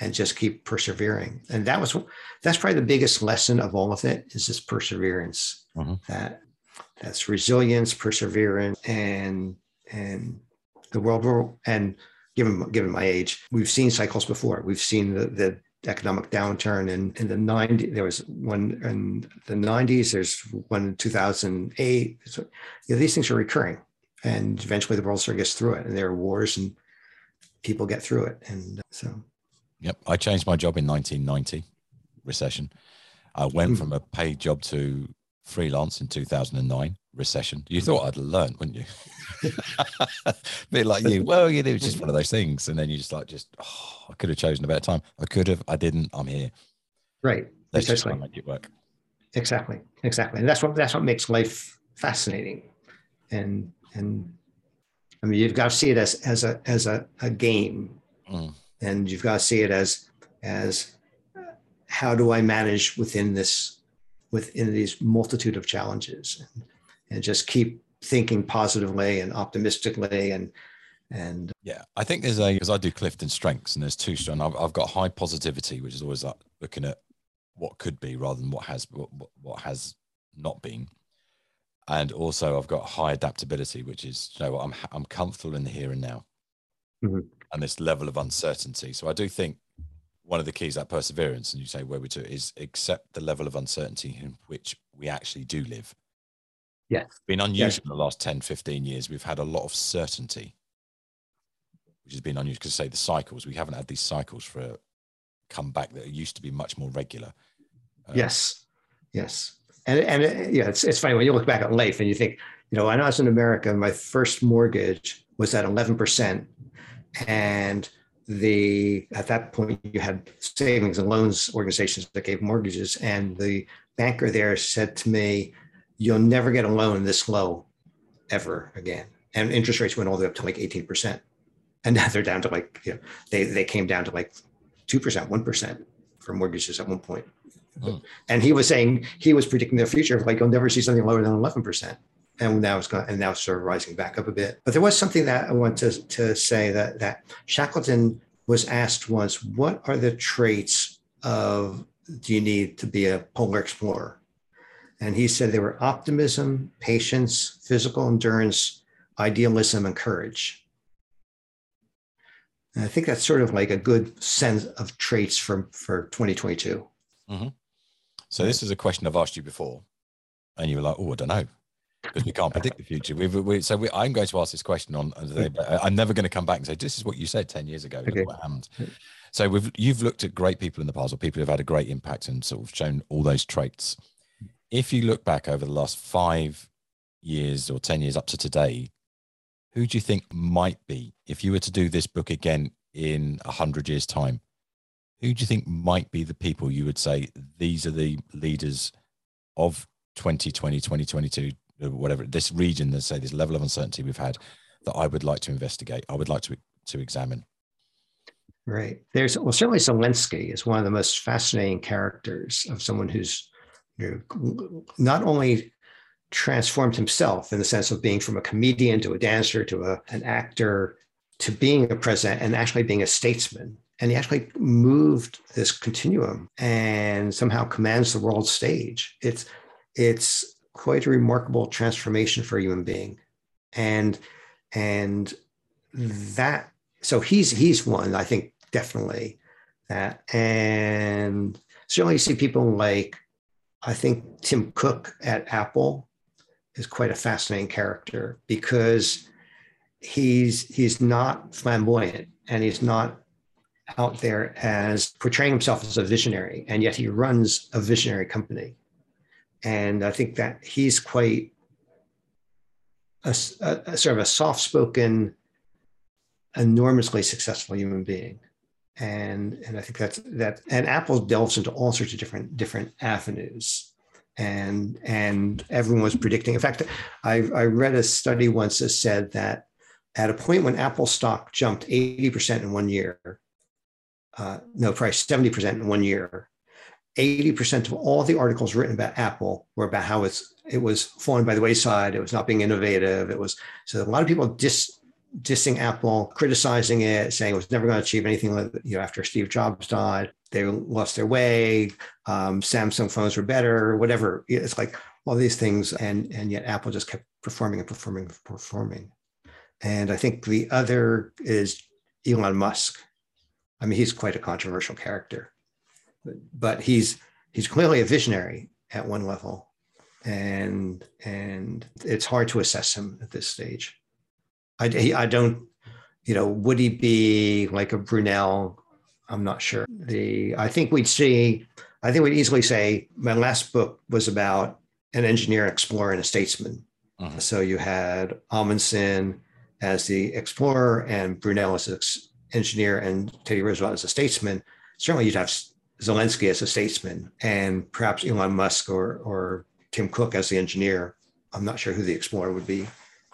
and just keep persevering. And that was that's probably the biggest lesson of all of it is this perseverance. Mhm. That that's resilience, perseverance, and and the world will and given given my age, we've seen cycles before. We've seen the the economic downturn in, in the 90s. There was one in the 90s, there's one in 2008. So, you know, these things are recurring. And eventually the world sort of gets through it. And there are wars and people get through it. And so, Yep. I changed my job in 1990 recession. I went from a paid job to freelance in 2009 recession. You thought I'd learned, wouldn't you? (laughs) bit like you. Well, you know, it's just one of those things. And then you just like, just, oh, I could have chosen a better time. I could have. I didn't. I'm here. right. Let's just try Exactly. make it work. Exactly. Exactly. And that's what that's what makes life fascinating. And and I mean you've got to see it as as a as a, a game. Mm. And you've got to see it as as how do I manage within this within these multitude of challenges and, and just keep thinking positively and optimistically and and Yeah, I think there's a because I do Clifton strengths, and there's two strengths. I've, I've got high positivity, which is always like looking at what could be rather than what has what, what- has not been, and also I've got high adaptability, which is you know I'm I'm comfortable in the here and now, Mhm. And this level of uncertainty. So I do think one of the keys that perseverance, and you say where we do, is accept the level of uncertainty in which we actually do live. yes It's been unusual in the last 10, 15 years. We've had a lot of certainty, which has been unusual because, say, the cycles, we haven't had these cycles for a comeback that used to be much more regular. Uh, Yes, yes, and and uh, yeah, it's it's funny when you look back at life and you think, you know, when I was in America, my first mortgage was at eleven percent, and the at that point you had savings and loans organizations that gave mortgages, and the banker there said to me, "You'll never get a loan this low, ever again." And interest rates went all the way up to like eighteen percent, and now they're down to like you know they they came down to like two percent, one percent for mortgages at one point. Hmm. And he was saying he was predicting their future of like you'll never see something lower than eleven percent. And now it's going and now it's sort of rising back up a bit. But there was something that I want to, to say that that Shackleton was asked once, what are the traits of do you need to be a polar explorer? And he said they were optimism, patience, physical endurance, idealism, and courage. And I think that's sort of like a good sense of traits for, for 2022. Mm-hmm. So this is a question I've asked you before, and you were like, "Oh, I don't know," because we can't predict the future. We've, we, so we, I'm going to ask this question on. Uh, but I- I'm never going to come back and say this is what you said ten years ago. Okay. what happened. So we've you've looked at great people in the past, or people who've had a great impact and sort of shown all those traits. if you look back over the last five years or 10 years up to today, who do you think might be, if you were to do this book again in a 100 years' time, who do you think might be the people you would say these are the leaders of 2020, 2022, whatever, this region, let's say this level of uncertainty we've had that I would like to investigate, I would like to, to examine? Right. There's well, certainly Zelensky is one of the most fascinating characters of someone who's you know, not only transformed himself in the sense of being from a comedian to a dancer to a, an actor to being a president and actually being a statesman. And he actually moved this continuum and somehow commands the world stage. It's it's quite a remarkable transformation for a human being. And and that so he's he's one, I think definitely that. And certainly you see people like I think Tim Cook at Apple is quite a fascinating character because he's he's not flamboyant and he's not out there as portraying himself as a visionary and yet he runs a visionary company and i think that he's quite a, a, a sort of a soft-spoken enormously successful human being. And and i think that's that and apple delves into all sorts of different different avenues. And and everyone was predicting in fact i i read a study once that said that at a point when apple stock jumped 80% in one year uh, no price 70% in one year 80% of all the articles written about apple were about how it's it was falling by the wayside it was not being innovative it was so a lot of people dis dissing Apple, criticizing it, saying it was never going to achieve anything. You know, after Steve Jobs died, they lost their way. Um, Samsung phones were better, whatever. It's like all these things, and and yet Apple just kept performing and performing and performing. And I think the other is Elon Musk. I mean, he's quite a controversial character, but, he's he's clearly a visionary at one level, and and it's hard to assess him at this stage. I, I don't, you know, would he be like a Brunel? I'm not sure. The I think we'd see. I think we'd easily say my last book was about an engineer, explorer, and a statesman. Uh-huh. So you had Amundsen as the explorer and Brunel as an engineer and Teddy Roosevelt as a statesman. Certainly, you'd have Zelensky as a statesman and perhaps Elon Musk or, or Tim Cook as the engineer. I'm not sure who the explorer would be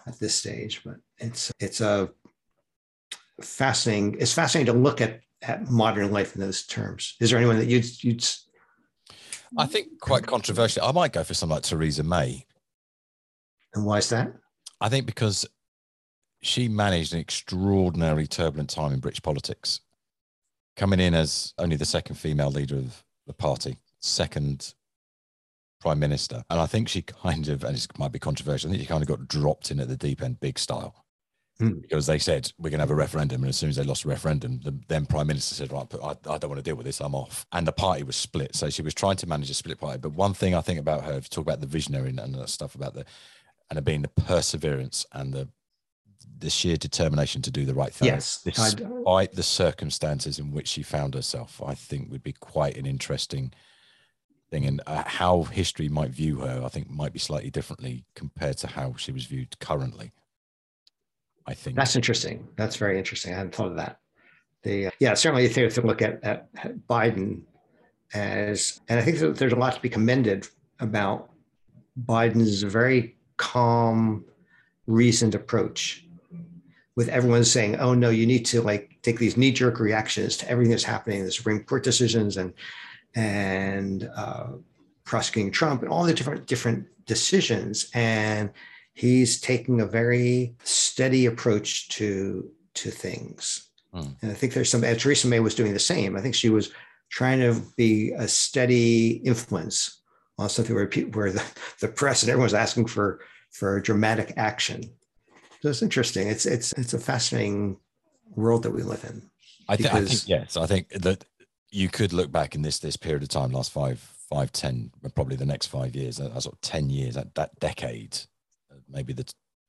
at this stage, but it's it's a fascinating. It's fascinating to look at at modern life in those terms. Is there anyone that you'd you'd? I think quite controversial. I might go for someone like Theresa May. And why is that? I think because she managed an extraordinarily turbulent time in British politics, coming in as only the second female leader of the party, second prime minister. And I think she kind of, and it might be controversial, I think she kind of got dropped in at the deep end big style. Mm. Because they said we're going to have a referendum, and as soon as they lost the referendum, the then prime minister said, "Right, I, I don't want to deal with this. I'm off." And the party was split, so she was trying to manage a split party. But one thing I think about her, if you talk about the visionary and, and that stuff about the, and it being the perseverance and the the sheer determination to do the right thing, yes, despite the circumstances in which she found herself, I think would be quite an interesting thing. And uh, how history might view her i think might be slightly differently compared to how she was viewed currently i think. That's interesting. That's very interesting. I hadn't thought of that. The uh, yeah certainly if you to look at, at biden as and i think that there's a lot to be commended about biden's very calm reasoned approach with everyone saying oh no you need to like take these knee-jerk reactions to everything that's happening the supreme court decisions and and uh, prosecuting Trump and all the different different decisions. And he's taking a very steady approach to to things. Mm. And I think there's some. and Theresa May was doing the same. I think she was trying to be a steady influence on something where people, where the, the press and everyone's asking for for dramatic action. So it's interesting. It's it's it's a fascinating world that we live in. I, th- I think yes. I think that you could look back in this this period of time, last five, five, ten, probably the next five years, that, sort of ten years, that that decade, uh, maybe the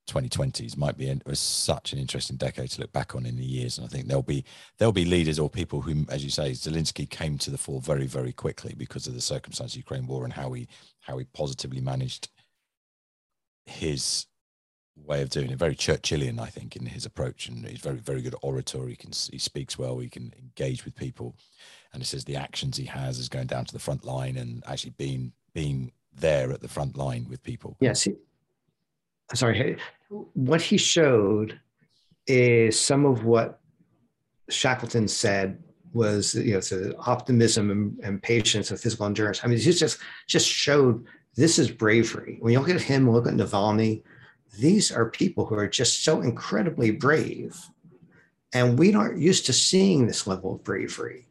2020s might be was such an interesting decade to look back on in the years and i think there'll be there'll be leaders or people who as you say zelensky came to the fore very very quickly because of the circumstances of ukraine war and how he how he positively managed his way of doing it. Very churchillian i think in his approach and he's very very good orator. He can he speaks well. He can engage with people. And he says the actions he has is going down to the front line and actually being being there at the front line with people. Yes. He, sorry. What he showed is some of what shackleton said was you know the optimism and, and patience and physical endurance. I mean he just just showed this is bravery. When you look at him look at navalny these are people who are just so incredibly brave. And we aren't used to seeing this level of bravery.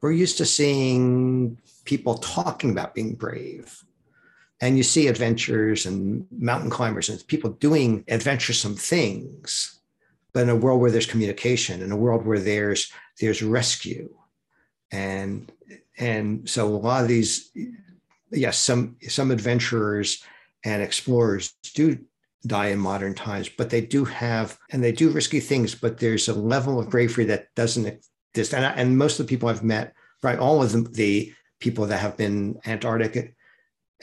We're used to seeing people talking about being brave. And you see adventurers and mountain climbers and people doing adventuresome things. But in a world where there's communication, in a world where there's there's rescue. And and so a lot of these, yes, some some adventurers and explorers do die in modern times, but they do have, and they do risky things, but there's a level of bravery that doesn't exist. And, and most of the people I've met, right, all of the, the people that have been Antarctic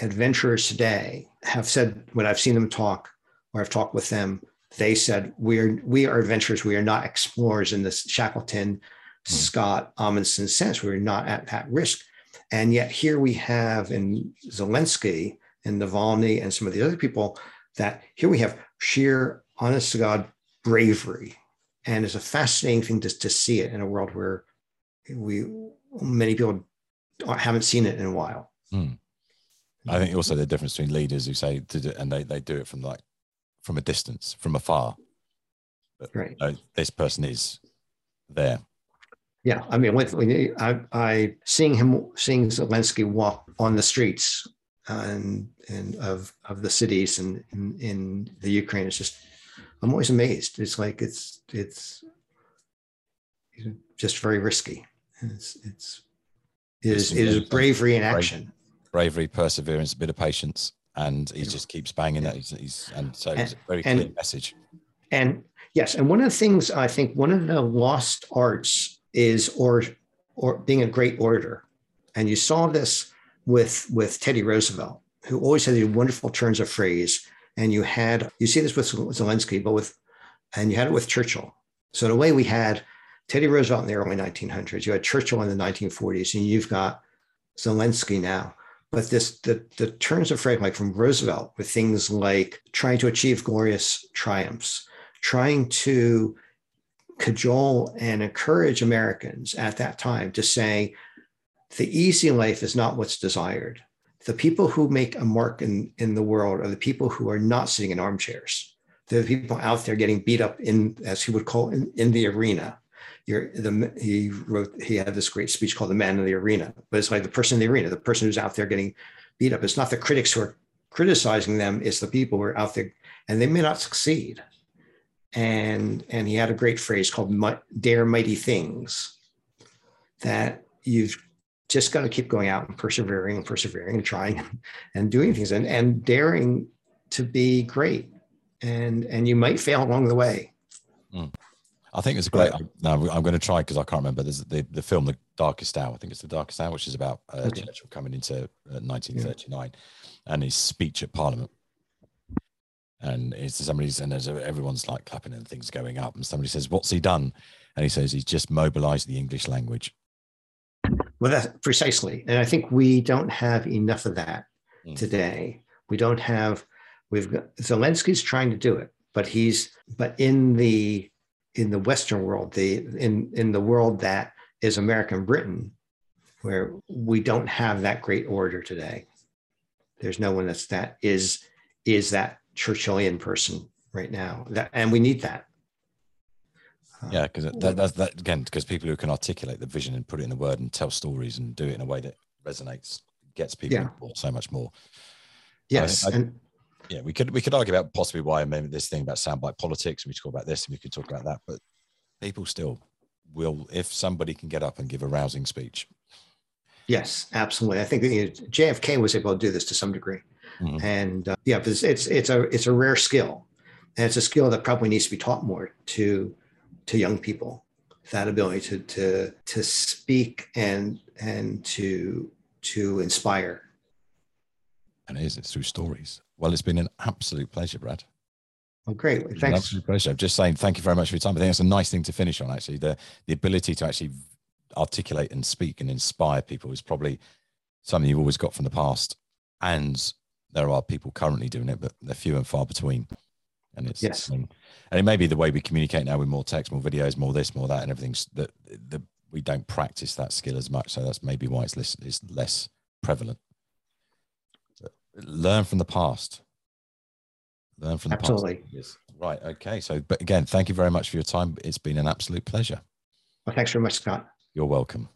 adventurers today have said, when I've seen them talk or I've talked with them, they said, we're, we are adventurers. We are not explorers in this Shackleton, mm-hmm. Scott, Amundsen sense. We're not at that risk. And yet here we have in Zelensky and Navalny and some of the other people that here we have sheer, honest to God bravery. And it's a fascinating thing to, to see it in a world where we many people haven't seen it in a while. Hmm. I think also the difference between leaders who say to do, and they, they do it from like from a distance, from afar. But, right. Uh, this person is there. Yeah, I mean, with, I, I seeing him, seeing Zelensky walk on the streets and and of of the cities and in, in the Ukraine. It's just I'm always amazed. It's like it's it's just very risky. It's it's it is, it is bravery in action. Bravery, perseverance, a bit of patience, and he just keeps banging yeah. that. He's, he's, and so it's a very clear message. And yes, and one of the things I think one of the lost arts is or or being a great orator, and you saw this with with Teddy Roosevelt, who always had these wonderful turns of phrase. And you had you see this with Zelensky, but with and you had it with Churchill. So in a way, we had Teddy Roosevelt in the early 1900s. You had Churchill in the 1940s, and you've got Zelensky now. But this the the turns of phrase, like from Roosevelt, with things like trying to achieve glorious triumphs, trying to cajole and encourage Americans at that time to say, the easy life is not what's desired. The people who make a mark in, in the world are the people who are not sitting in armchairs. They're the people out there getting beat up in, as he would call in, in the arena. The, he wrote, he had this great speech called The Man in the Arena, but it's like the person in the arena, the person who's out there getting beat up. It's not the critics who are criticizing them, it's the people who are out there and they may not succeed. And, and he had a great phrase called dare mighty things that you've just got to keep going out and persevering and persevering and trying (laughs) and doing things and, and daring to be great. And and you might fail along the way. Mm. I think it's great. Now I'm going to try because I can't remember. There's the, the film The Darkest Hour. I think it's The Darkest Hour, which is about uh, okay. Churchill coming into uh, 1939 yeah. and his speech at Parliament. And it's somebody's and there's everyone's like clapping and things going up, and somebody says, "What's he done?" And he says, "He's just mobilised the English language." Well, that's precisely. And I think we don't have enough of that mm. today. We don't have, we've got, Zelensky's trying to do it, but he's, but in the, in the Western world, the, in, in the world that is American Britain, where we don't have that great orator today. There's no one that's that is, is that Churchillian person right now. That, and we need that. Yeah, because that, that's that again, because people who can articulate the vision and put it in a word and tell stories and do it in a way that resonates gets people yeah. so much more. Yes, I, I, and yeah, we could we could argue about possibly why I this thing about soundbite politics. We talk about this and we could talk about that, but people still will if somebody can get up and give a rousing speech. Yes, absolutely. I think you know, JFK was able to do this to some degree, mm-hmm. and uh, yeah, it's, it's it's a it's a rare skill and it's a skill that probably needs to be taught more to to young people that ability to to to speak and and to to inspire and it is it's through stories well it's been an absolute pleasure brad Oh, great. Thanks. An absolute pleasure. Just saying thank you very much for your time. I think it's a nice thing to finish on, actually. The the ability to actually articulate and speak and inspire people is probably something you've always got from the past. And there are people currently doing it, but they're few and far between. And it's yes. and it may be the way we communicate now with more text, more videos, more this, more that, and everything's that the, we don't practice that skill as much. So that's maybe why it's less, it's less prevalent. learn from the past. Learn from the Absolutely. past. Yes. Right. Okay. So, but again, thank you very much for your time. It's been an absolute pleasure. Well, thanks very much, Scott. You're welcome.